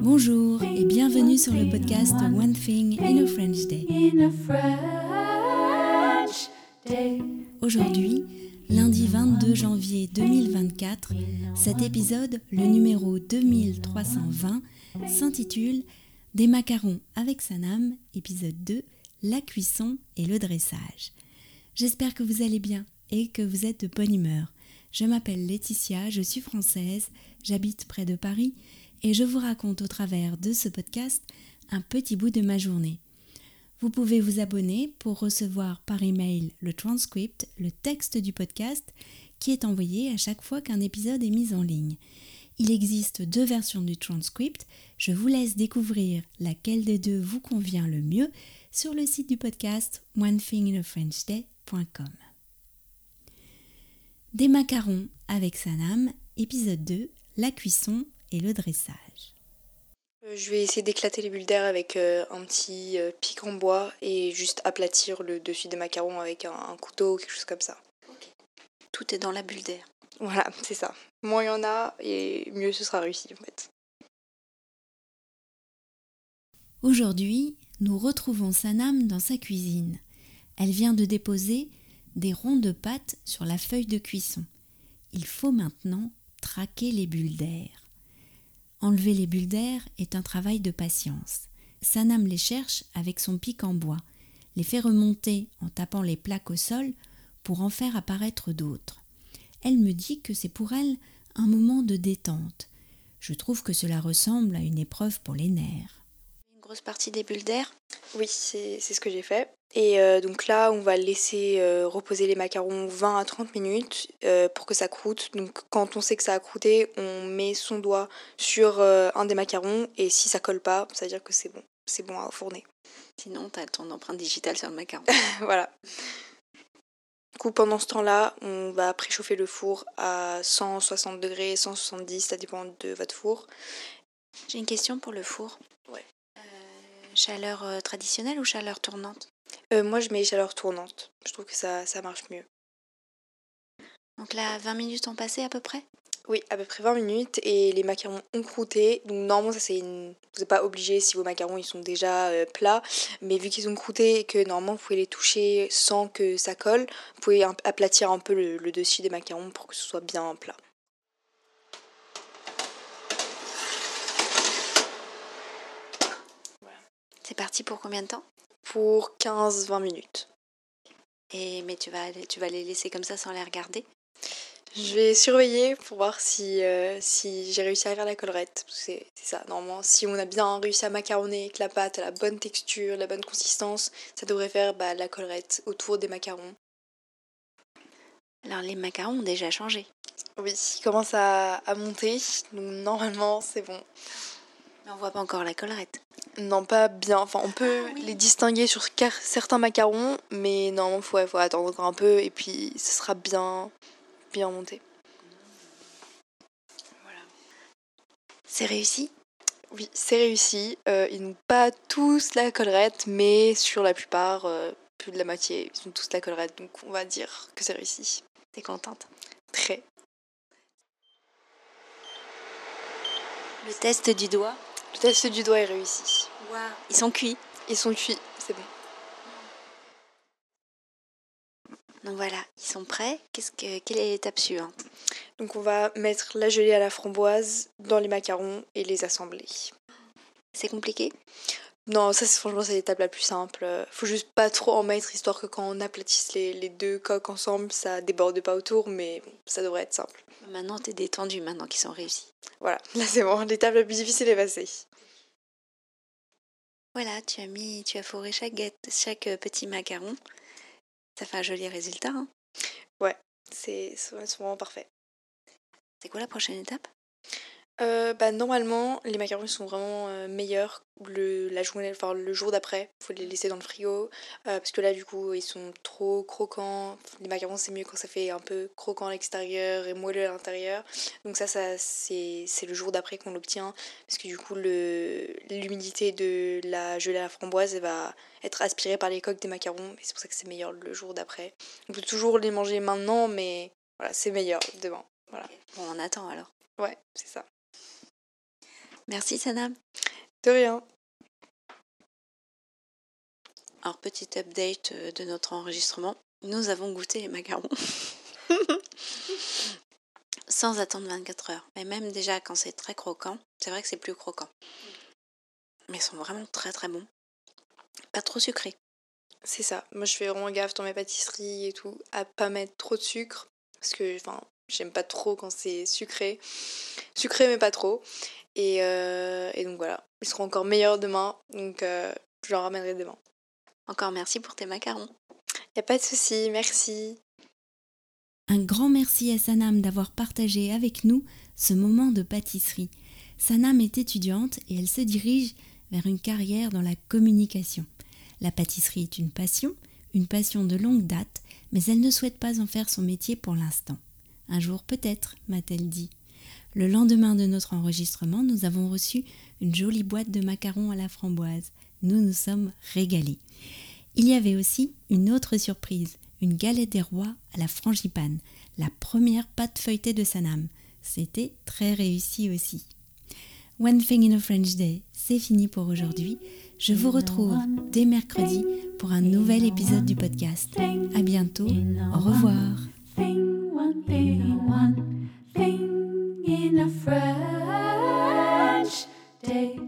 Bonjour et bienvenue sur le podcast One Thing in a French Day. Aujourd'hui, lundi 22 janvier 2024, cet épisode, le numéro 2320, s'intitule Des macarons avec Sanam, épisode 2, la cuisson et le dressage. J'espère que vous allez bien et que vous êtes de bonne humeur. Je m'appelle Laetitia, je suis française, j'habite près de Paris et je vous raconte au travers de ce podcast un petit bout de ma journée. Vous pouvez vous abonner pour recevoir par email le transcript, le texte du podcast qui est envoyé à chaque fois qu'un épisode est mis en ligne. Il existe deux versions du transcript. Je vous laisse découvrir laquelle des deux vous convient le mieux sur le site du podcast onethinginafrenchday.com. Des macarons avec Sanam, épisode 2, la cuisson et le dressage. Euh, Je vais essayer d'éclater les bulles d'air avec euh, un petit euh, pic en bois et juste aplatir le dessus des macarons avec un, un couteau ou quelque chose comme ça. Tout est dans la bulle d'air. Voilà, c'est ça. Moins il y en a et mieux ce sera réussi en fait. Aujourd'hui, nous retrouvons Sanam dans sa cuisine. Elle vient de déposer des ronds de pâte sur la feuille de cuisson. Il faut maintenant traquer les bulles d'air. Enlever les bulles d'air est un travail de patience. Sanam les cherche avec son pic en bois, les fait remonter en tapant les plaques au sol pour en faire apparaître d'autres. Elle me dit que c'est pour elle un moment de détente. Je trouve que cela ressemble à une épreuve pour les nerfs. Une grosse partie des bulles d'air? Oui, c'est ce que j'ai fait. Et euh, donc là, on va laisser euh, reposer les macarons 20 à 30 minutes euh, pour que ça croûte. Donc quand on sait que ça a croûté, on met son doigt sur un des macarons et si ça colle pas, ça veut dire que c'est bon. C'est bon à fourner. Sinon, t'as ton empreinte digitale sur le macaron. voilà. Du coup, pendant ce temps-là, on va préchauffer le four à 160 degrés, 170, ça dépend de votre four. J'ai une question pour le four. Ouais. Chaleur traditionnelle ou chaleur tournante? Euh, moi, je mets chaleur tournante. Je trouve que ça, ça marche mieux. Donc là, 20 minutes ont passé à peu près? Oui, à peu près 20 minutes et les macarons ont croûté. Donc normalement, ça c'est une... Vous n'êtes pas obligé si vos macarons ils sont déjà euh, plats, mais vu qu'ils ont croûté et que normalement vous pouvez les toucher sans que ça colle, vous pouvez aplatir un peu le, le dessus des macarons pour que ce soit bien plat. C'est parti pour combien de temps? Pour 15-20 minutes. Et mais tu vas tu vas les laisser comme ça sans les regarder. Je vais surveiller pour voir si, euh, si j'ai réussi à faire la collerette. C'est c'est ça, normalement, si on a bien réussi à macaronner, que la pâte a la bonne texture, la bonne consistance, ça devrait faire bah, la collerette autour des macarons. Alors les macarons ont déjà changé. Oui, il commence à, à monter, donc normalement c'est bon. Mais on voit pas encore la collerette. Non, pas bien, enfin on peut Ah oui. les distinguer sur certains macarons, mais normalement faut, faut attendre encore un peu et puis ce sera bien, bien monté. Voilà. C'est réussi? Oui, c'est réussi. Euh, ils n'ont pas tous la collerette, mais sur la plupart, euh, plus de la moitié, ils ont tous la collerette, donc on va dire que c'est réussi. T'es contente? Très. Le test du doigt? Le test du doigt est réussi. Waouh Ils sont cuits. Ils sont cuits, c'est bon. Donc voilà, ils sont prêts. Qu'est-ce que quelle est l'étape suivante? Donc on va mettre la gelée à la framboise dans les macarons et les assembler. C'est compliqué? Non, ça c'est franchement c'est l'étape la plus simple. Faut juste pas trop en mettre histoire que quand on aplatisse les, les deux coques ensemble, ça déborde pas autour, mais bon, ça devrait être simple. Maintenant, t'es détendu maintenant qu'ils sont réussis. Voilà, là c'est bon, l'étape la plus difficile est passée. Voilà, tu as mis, tu as fourré chaque, chaque euh, petit macaron. Ça fait un joli résultat. hein. C'est c'est vraiment parfait. C'est quoi la prochaine étape? Euh, bah, normalement, les macarons sont vraiment euh, meilleurs le, la journée, enfin, le jour d'après. Il faut les laisser dans le frigo. euh, parce que là, du coup, ils sont trop croquants. Les macarons, c'est mieux quand ça fait un peu croquant à l'extérieur et moelleux à l'intérieur. Donc, ça, ça c'est le jour d'après qu'on l'obtient. Parce que du coup, l'humidité de la gelée à la framboise elle va être aspirée par les coques des macarons. Et c'est pour ça que c'est meilleur le jour d'après. On peut toujours les manger maintenant, mais voilà, c'est meilleur demain. Voilà. Bon, on attend alors. Ouais, c'est ça. Merci Sana. De rien. Alors, petit update euh, de notre enregistrement. Nous avons goûté les macarons. Sans attendre 24 heures. Mais même déjà quand c'est très croquant, c'est vrai que c'est plus croquant. Mais ils sont vraiment très très bons. Pas trop sucrés. C'est ça. Moi, je fais vraiment gaffe dans mes pâtisseries et tout à pas mettre trop de sucre. Parce que, enfin, j'aime pas trop quand c'est sucré. Sucré, mais pas trop. Et, euh, et donc voilà. Ils seront encore meilleurs demain. Donc, euh, je leur ramènerai demain. Encore merci pour tes macarons. Y a pas de souci. Merci. Un grand merci à Sanam d'avoir partagé avec nous ce moment de pâtisserie. Sanam est étudiante et elle se dirige vers une carrière dans la communication. La pâtisserie est une passion, une passion de longue date, mais elle ne souhaite pas en faire son métier pour l'instant. Un jour peut-être, m'a-t-elle dit. Le lendemain de notre enregistrement, nous avons reçu une jolie boîte de macarons à la framboise. Nous nous sommes régalés. Il y avait aussi une autre surprise, une galette des rois à la frangipane, la première pâte feuilletée de Sanam. C'était très réussi aussi. One Thing in a French Day, c'est fini pour aujourd'hui. Je vous retrouve dès mercredi pour un nouvel épisode du podcast. À bientôt, au revoir. in a French day.